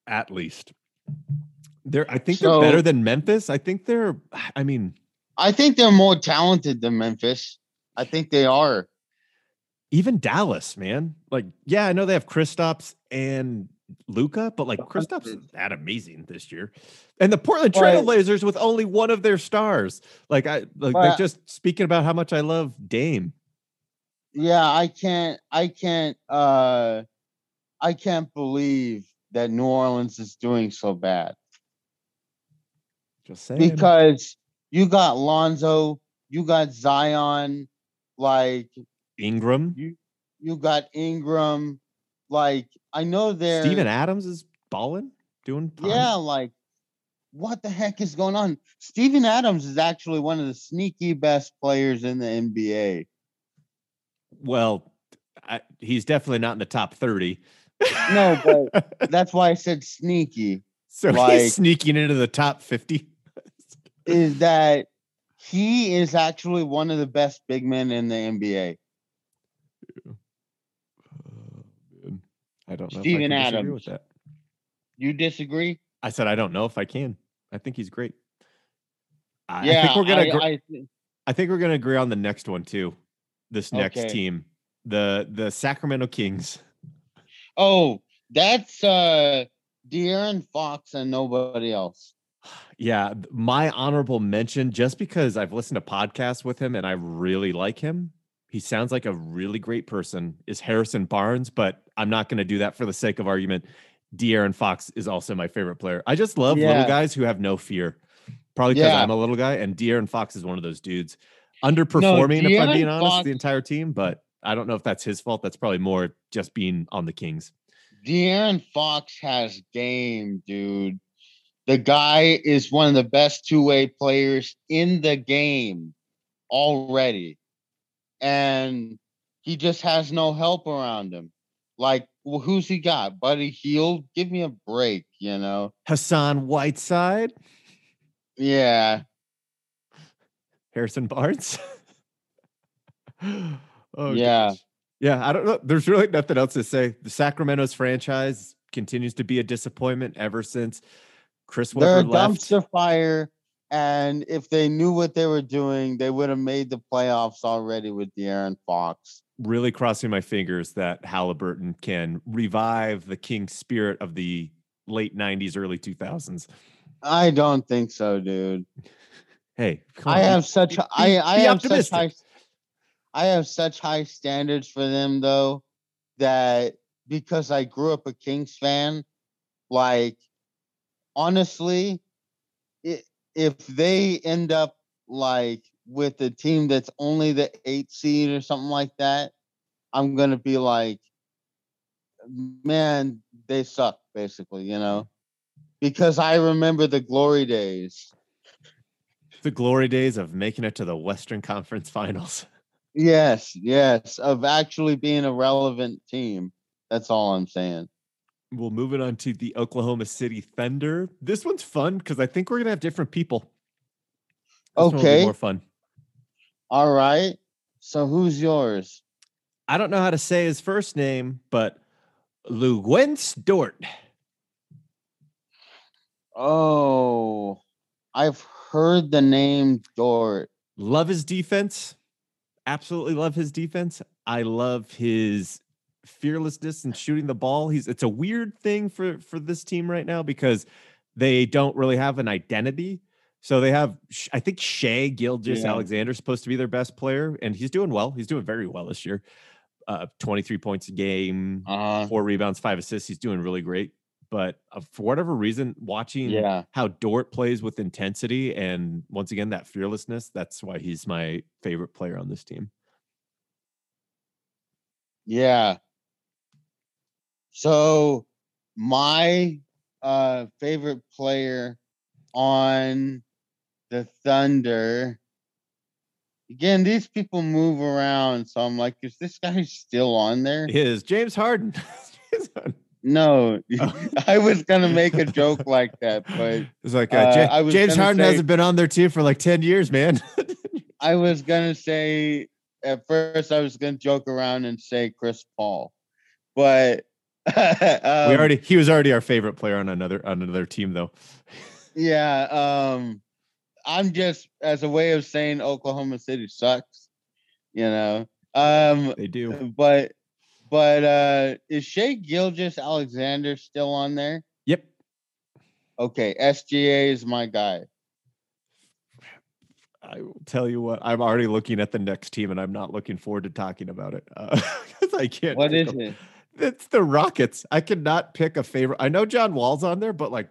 at least. They're I think they're better than Memphis. I think they're I mean, I think they're more talented than Memphis. I think they are. even Dallas, man. Like, yeah, I know they have Kristaps and Luka, but like Kristaps is that amazing this year. And the Portland Trailblazers with only one of their stars. Like I like they're But- just speaking about how much I love Dame. Yeah, I can't. I can't. uh I can't believe that New Orleans is doing so bad. Just saying. because you got Lonzo, you got Zion, like Ingram, you you got Ingram, like I know they're Steven Adams is balling, doing fine. yeah, like what the heck is going on? Steven Adams is actually one of the sneaky best players in the NBA. Well, I, he's definitely not in the top 30. No, but that's why I said sneaky. so like- he's sneaking into the top 50. Is that he is actually one of the best big men in the NBA. Man. I don't know. Steven if I can disagree Adams. with that. You disagree? I said I don't know if I can. I think he's great. I, yeah, I think we're gonna. I, I thi- I think we're gonna agree on the next one too. This next Okay. team, the the Sacramento Kings. Oh, that's uh De'Aaron Fox and nobody else. Yeah, my honorable mention, just because I've listened to podcasts with him and I really like him. He sounds like a really great person. Is Harrison Barnes, but I'm not going to do that for the sake of argument. De'Aaron Fox is also my favorite player. I just love little guys who have no fear. Probably because Yeah. I'm a little guy, and De'Aaron Fox is one of those dudes. Underperforming, if I'm being honest, the entire team, but I don't know if that's his fault. That's probably more just being on the Kings. De'Aaron Fox has game, dude. The guy is one of the best two-way players in the game already. And he just has no help around him. Like, well, who's he got? Buddy Hield? Give me a break, you know? Hassan Whiteside, Yeah. Harrison Barnes. oh Yeah. gosh. Yeah, I don't know. There's really nothing else to say. The Sacramento's franchise continues to be a disappointment ever since Chris They're a Webber left. dumpster fire. And if they knew what they were doing, they would have made the playoffs already with De'Aaron Fox. Really crossing my fingers that Halliburton can revive the King spirit of the late 90s, early 2000s. I don't think so, dude. Hey, come I on, have such be- I I have such high I have such high standards for them though that because I grew up a Kings fan, like honestly, if they end up like with a team that's only the eight seed or something like that, I'm gonna be like, man, they suck, basically, you know. Because I remember the glory days. the glory days of making it to the Western Conference Finals. Yes, yes, of actually being a relevant team. That's all I'm saying. We'll move it on to the Oklahoma City Thunder. This one's fun because I think we're gonna have different people. This one will be Okay. more fun. All right. So who's yours? I don't know how to say his first name, but Luguentz Dort. Oh, I've heard the name Dort. Love his defense. Absolutely love his defense. I love his fearlessness and shooting the ball. He's it's a weird thing for for this team right now because they don't really have an identity. So they have I think Shai Gilgeous Yeah. Alexander supposed to be their best player, and he's doing well. He's doing very well this year. Uh, 23 points a game, Uh, four rebounds, five assists. He's doing really great. But uh, for whatever reason, watching yeah. how Dort plays with intensity and once again that fearlessness, that's why he's my favorite player on this team. Yeah. So my uh favorite player on the Thunder. Again, these people move around, so I'm like, is this guy still on there? Is James Harden. James Harden. No, Oh. I was gonna make a joke like that, but It's like uh, Uh, was James Harden say- hasn't been on there too for like 10 years, man. I was gonna say at first I was gonna joke around and say Chris Paul, but we um, already he was already our favorite player on another on another team though. yeah. Um, I'm just as a way of saying Oklahoma City sucks, you know. Um, They do. but but uh, is Shai Gilgeous Alexander still on there? Yep. Okay, SGA is my guy. I will tell you what, I'm already looking at the next team and I'm not looking forward to talking about it. Uh, I can't What is it? It's the Rockets. I cannot pick a favorite. I know John Wall's on there, but like,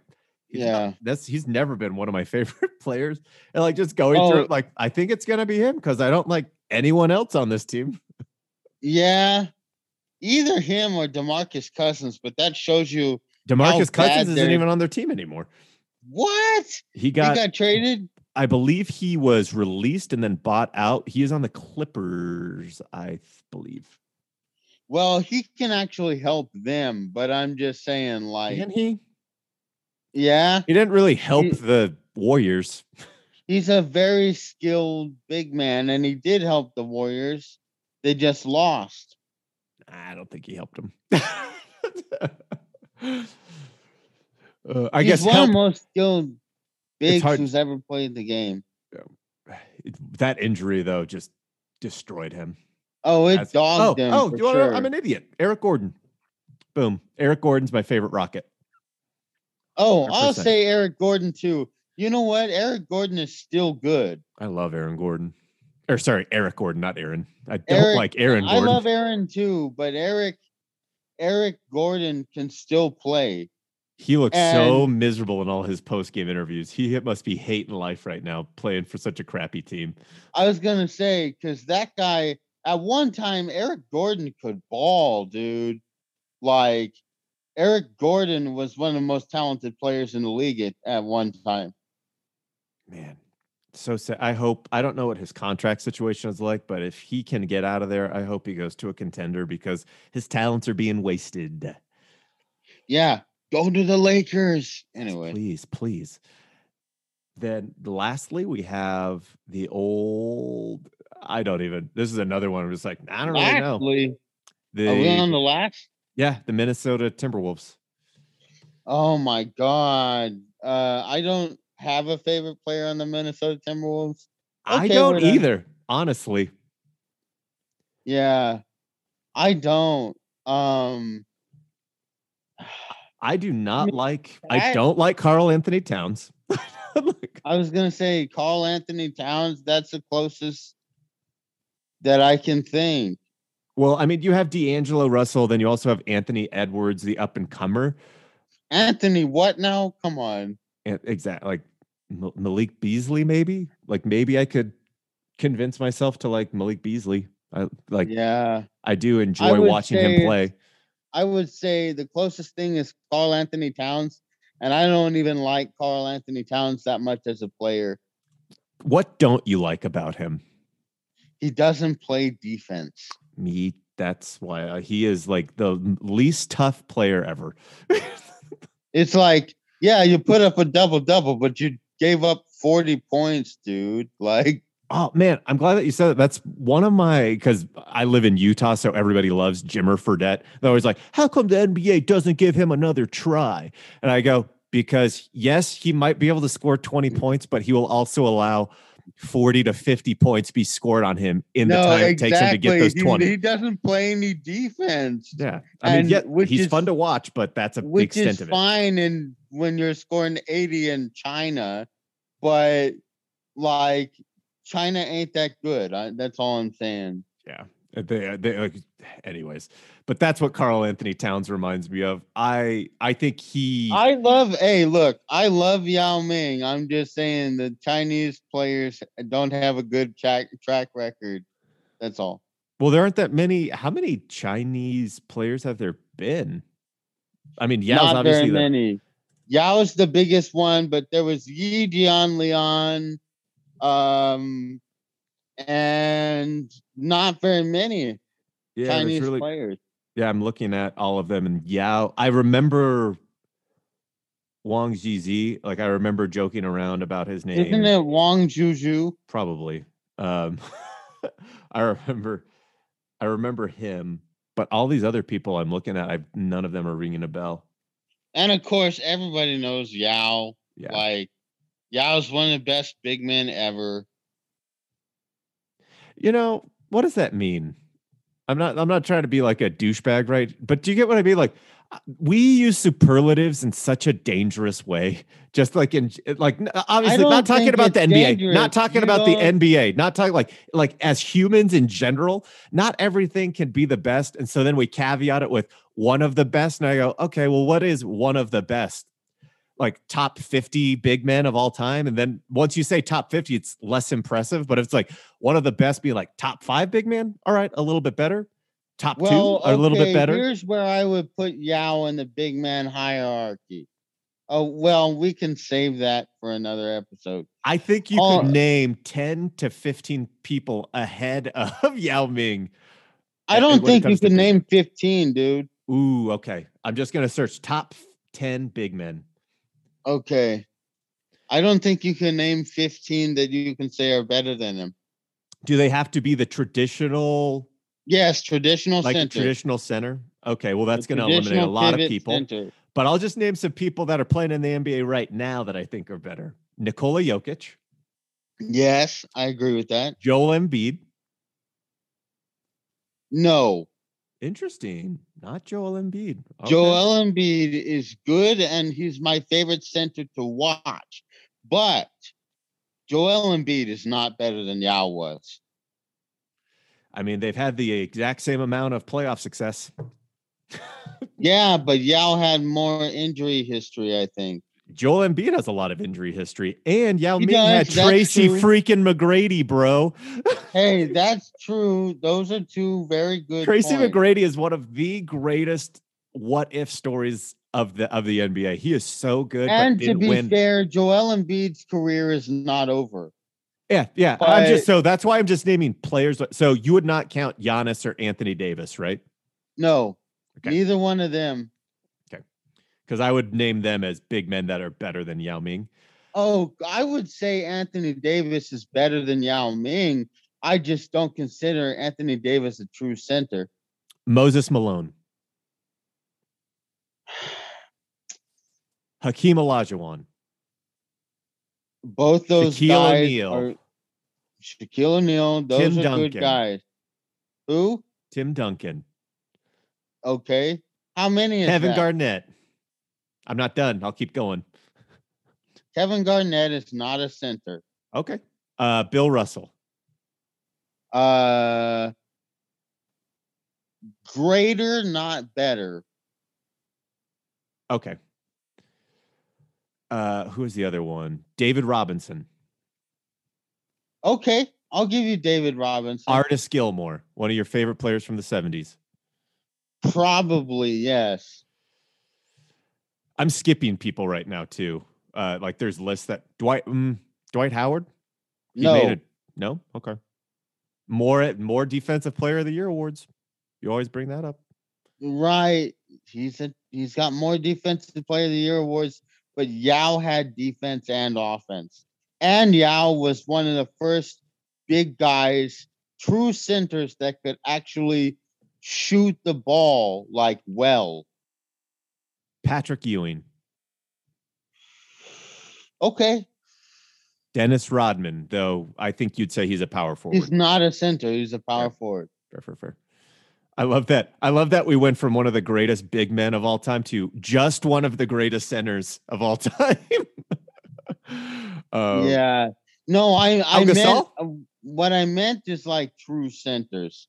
Yeah. that's he's never been one of my favorite players. And like, just going Oh. through it, like, I think it's gonna be him because I don't like anyone else on this team. Yeah, either him or DeMarcus Cousins, but that shows you DeMarcus Cousins isn't even on their team anymore. what He got, he got traded. I believe he was released and then bought out. He is on the Clippers, I believe. Well, he can actually help them, but I'm just saying, like, And he yeah, he didn't really help He- the Warriors. he's a very skilled big man, and he did help the Warriors. They just lost. I don't think he helped him. Uh, I he's guess one of the most skilled bigs who's ever played the game. that injury though just destroyed him. Oh, it dogged oh, him. oh, for you wanna- sure. I'm an idiot. Eric Gordon. Boom. Eric Gordon's my favorite Rocket. oh, I'll say Eric Gordon too. You know what? Eric Gordon is still good. I love Aaron Gordon. Or sorry, Eric Gordon, not Aaron. I don't Eric- like Aaron I Gordon. love Aaron too, but Eric Eric Gordon can still play. he looks so miserable in all his post game interviews. He must be hating life right now, playing for such a crappy team. I was gonna say because that guy at one time Eric Gordon could ball, dude. Like Eric Gordon was one of the most talented players in the league at, at one time. Man, so sad. I hope I don't know what his contract situation is like, but if he can get out of there, I hope he goes to a contender because his talents are being wasted. Yeah, go to the Lakers. Anyway, please, please. Then lastly, we have the old. I don't even. This is another one. I'm just like I don't lastly, really know. The, Are we on the last? Yeah, the Minnesota Timberwolves. Oh my god. Uh, I don't have a favorite player on the Minnesota Timberwolves. Okay, I don't either, honestly. Yeah. I don't. Um I do not like I, I don't like Karl-Anthony Towns. I was gonna say Karl-Anthony Towns, that's the closest that I can think. Well, I mean, you have D'Angelo Russell, then you also have Anthony Edwards, the up and comer. Anthony, what now? Come on. Eh, exactly. Like Malik Beasley, maybe. Like maybe I could convince myself to like Malik Beasley. I like. Yeah. I do enjoy I watching him play. I would say the closest thing is Karl-Anthony Towns, and I don't even like Karl-Anthony Towns that much as a player. What don't you like about him? He doesn't play defense. Me that's why uh, he is like the least tough player ever. It's like yeah you put up a double double but you gave up 40 points dude like oh man i'm glad that you said that. That's one of my because i live in utah so everybody loves jimmer fredette. They're always like how come the nba doesn't give him another try? And i go because yes he might be able to score 20 points but he will also allow 40 to 50 points be scored on him in no, the time it takes him to get those 20. He, he doesn't play any defense. Yeah. I mean, yeah, he's is, fun to watch, but that's a big extent of it. fine and when you're scoring 80 in China, but like China ain't that good. I, that's all I'm saying. Yeah. They, they like, anyways, but that's what Karl-Anthony Towns reminds me of. I I think he. I love. Hey, look, I love Yao Ming. I'm just saying the Chinese players don't have a good track track record. That's all. Well, there aren't that many. How many Chinese players have there been? I mean, Yao's Not obviously very many. Yao's the biggest one, but there was Yi Jian Lian, um, and not very many yeah, Chinese really, players. Yeah, I'm looking at all of them, and yeah, I remember Wang Zhizhi. Like I remember joking around about his name. Isn't it Wang Juju? Probably. Um, I remember, I remember him, but all these other people I'm looking at, I none of them are ringing a bell. And of course, everybody knows Yao. Yeah. Like Yao's one of the best big men ever. You know, what does that mean? I'm not I'm not trying to be like a douchebag, right? But do you get what I mean? Like uh, we use superlatives in such a dangerous way. Just like in like obviously not talking about the NBA, dangerous. not talking you about don't... the NBA, not talking like like as humans in general, not everything can be the best. And so then we caveat it with one of the best. And I go, okay, well, what is one of the best? Like top 50 big men of all time. And then once you say top 50, it's less impressive. But if it's like one of the best, be like top five big men. All right, a little bit better. Top well, two, okay, a little bit better. Here's where I would put Yao in the big man hierarchy. Oh, well, we can save that for another episode. I think you could name 10 to 15 people ahead of Yao Ming. I don't think you can name 15, dude. Ooh, okay. I'm just going to search top 10 big men. Okay. I don't think you can name 15 that you can say are better than him. Do they have to be the traditional? Yes, traditional like center. traditional center. Okay, well that's going to eliminate a lot of people. Center. But I'll just name some people that are playing in the NBA right now that I think are better. Nikola Jokic. Yes, I agree with that. Joel Embiid. No. Interesting. Not Joel Embiid. Okay. Joel Embiid is good and he's my favorite center to watch. But Joel Embiid is not better than Yao was. I mean, they've had the exact same amount of playoff success. yeah, but Yao had more injury history, I think. Joel Embiid has a lot of injury history, and Yao He Ming does, had that's Tracy true. freaking McGrady, bro. Hey, that's true. Those are two very good. Tracy points. McGrady is one of the greatest what if stories of the of the NBA. He is so good, And but to be win. fair, Joel Embiid's career is not over. Yeah, yeah. I'm just so that's why I'm just naming players. So you would not count Giannis or Anthony Davis, right? No, Okay. neither one of them. Because I would name them as big men that are better than Yao Ming. Oh, I would say Anthony Davis is better than Yao Ming. I just don't consider Anthony Davis a true center. Moses Malone, Hakeem Olajuwon, Both those Shaquille guys O'Neal. are Shaquille O'Neal. Those Tim are Duncan. good guys. Who? Tim Duncan, Okay. How many is Kevin? Garnett. I'm not done. I'll keep going. Kevin Garnett is not a center. Okay. Uh, Bill Russell, Uh greater, not better. Okay. Uh, who is the other one? David Robinson, Okay, I'll give you David Robinson. Artis Gilmore, one of your favorite players from the 70s. Probably, yes. I'm skipping people right now too. Uh, like there's lists that Dwight mm, Dwight Howard. He No. made it. No, okay. More at more defensive player of the year awards. You always bring that up. Right. He's a he's got more defensive player of the year awards, but Yao had defense and offense. And Yao was one of the first big guys, true centers that could actually shoot the ball like well. Patrick Ewing, Okay. Dennis Rodman, though I think you'd say he's a power forward. He's not a center, he's a power Yeah. forward. Fair, fair, fair. I love that. I love that we went from one of the greatest big men of all time to just one of the greatest centers of all time. um, yeah. No, I I meant uh, what I meant is like true centers.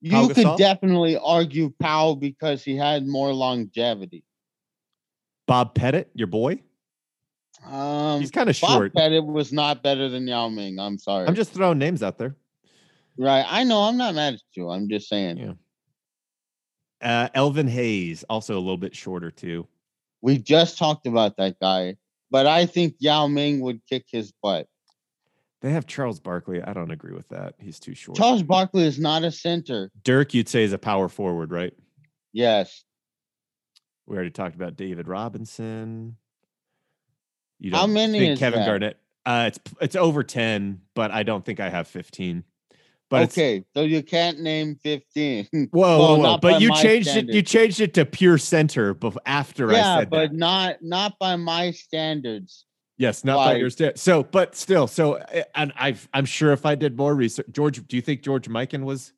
You could Gasol? definitely argue Powell because he had more longevity. Bob Pettit, your boy. Um, He's kind of Bob short. Pettit was not better than Yao Ming. I'm sorry. I'm just throwing names out there. right. I know. I'm not mad at you. I'm just saying. Yeah. Uh, Elvin Hayes, also a little bit shorter too. We just talked about that guy, but I think Yao Ming would kick his butt. They have Charles Barkley. I don't agree with that. He's too short. Charles Barkley is not a center. Dirk, you'd say is a power forward, right? Yes. We already talked about David Robinson. You How don't many think is Kevin that? Garnett? Uh, it's it's over ten, but I don't think I have fifteen. But okay, so you can't name 15. whoa, well, whoa, whoa! But you changed it. You changed it to pure center after I yeah, said but that. not not by my standards. Yes, not by your standards. So, but still, so uh, and I've I'm sure if I did more research, George, do you think George Mikan was?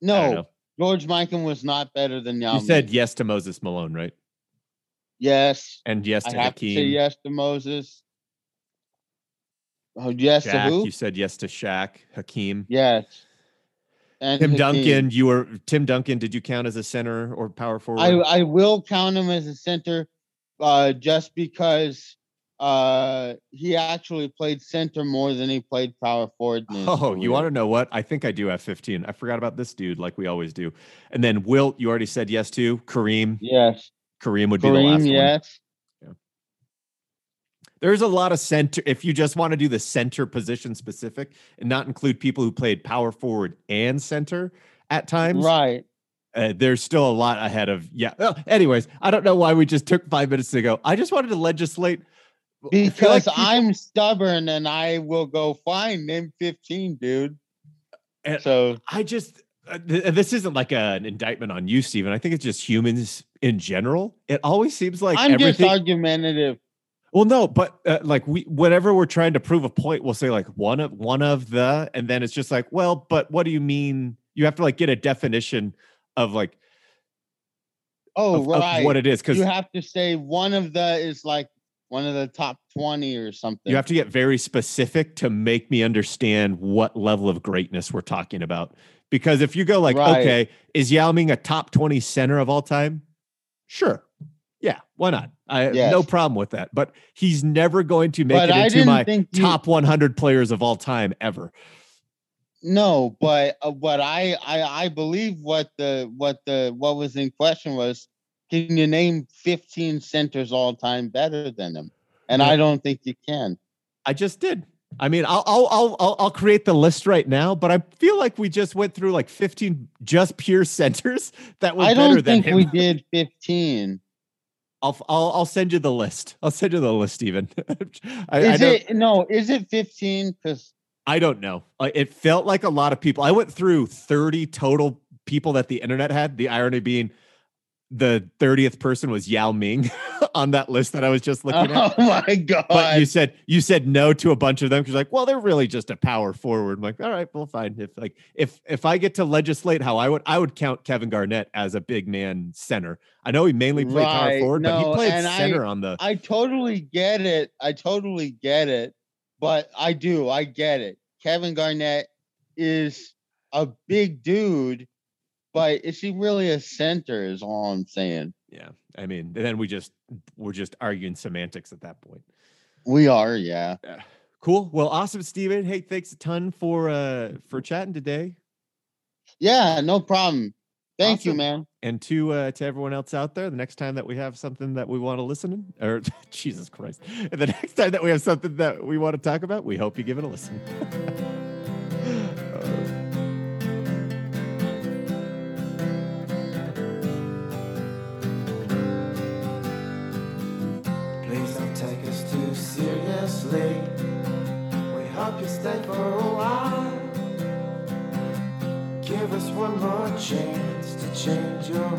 No. George Mikan was not better than Yao You said yes to Moses Malone, right? Yes. And yes to I have to say yes to Moses. Oh, yes to who? you said yes to Shaq, Hakeem. Yes. And Tim Hakeem. Duncan, you were Tim Duncan. Did you count as a center or power forward? I I will count him as a center, uh, just because uh he actually played center more than he played power forward. oh, you want to know what? I think I do have 15. I forgot about this dude, like we always do. And then Wilt, you already said yes to Kareem. Yes. Kareem would be the last Kareem, one. yes. There's a lot of center. If you just want to do the center position specific and not include people who played power forward and center at times, Right. uh, there's still a lot ahead of. Yeah. Well, anyways, I don't know why we just took five minutes to go. I just wanted to legislate. Like Because people- I'm stubborn and I will go fine. Name 15, dude. So I just uh, th- this isn't like a- an indictment on you, Stephen. I think it's just humans in general. It always seems like I'm just argumentative. well, no, but uh, like we, whenever we're trying to prove a point, we'll say like one of one of the, and then it's just like, well, but what do you mean? You have to like get a definition of like Oh, of, of right. what it is because you you, have to say one of the is like one of the top 20 or something. You have to get very specific to make me understand what level of greatness we're talking about. Because if you go like, Right. okay, is Yao Ming a top twenty center of all time? Sure. Yeah, why not? I Yes. no problem with that. But he's never going to make But it into my you- top 100 players of all time ever. No, but uh, what I, I I believe what the what the what was in question was can you name 15 centers all time better than him? And Yeah. I don't think you can. I just did. I mean, I'll, I'll I'll I'll create the list right now, but I feel like we just went through like 15 just pure centers that were I don't than think him. we did 15. I'll, I'll I'll send you the list. I'll send you the list, Steven. I, I Is don't, it no, is it 15? Because I don't know. It felt like a lot of people. I went through 30 total people that the internet had. The irony being the 30th person was Yao Ming on that list that I was just looking at. oh my god. But you said you said no to a bunch of them because like, well, they're really just a power forward. I'm like, all right, well, fine. If like if if I get to legislate how I would, I would count Kevin Garnett as a big man center. I know he mainly played power Right, forward, but he no, played and I- center on the. I totally get it. I totally get it. But I do. I get it. Kevin Garnett is a big dude, but is he really a center? Is all I'm saying. yeah, I mean, then we just we're just arguing semantics at that point. We are, yeah. Cool. Well, awesome, Steven. Hey, thanks a ton for uh for chatting today. Yeah, no problem. Thank you, man. And to uh, to everyone else out there, the next time that we have something that we want to listen in, or Jesus Christ, and the next time that we have something that we want to talk about, we hope you give it a listen. seriously. We hope you stay for a while. Give us one more chance to change your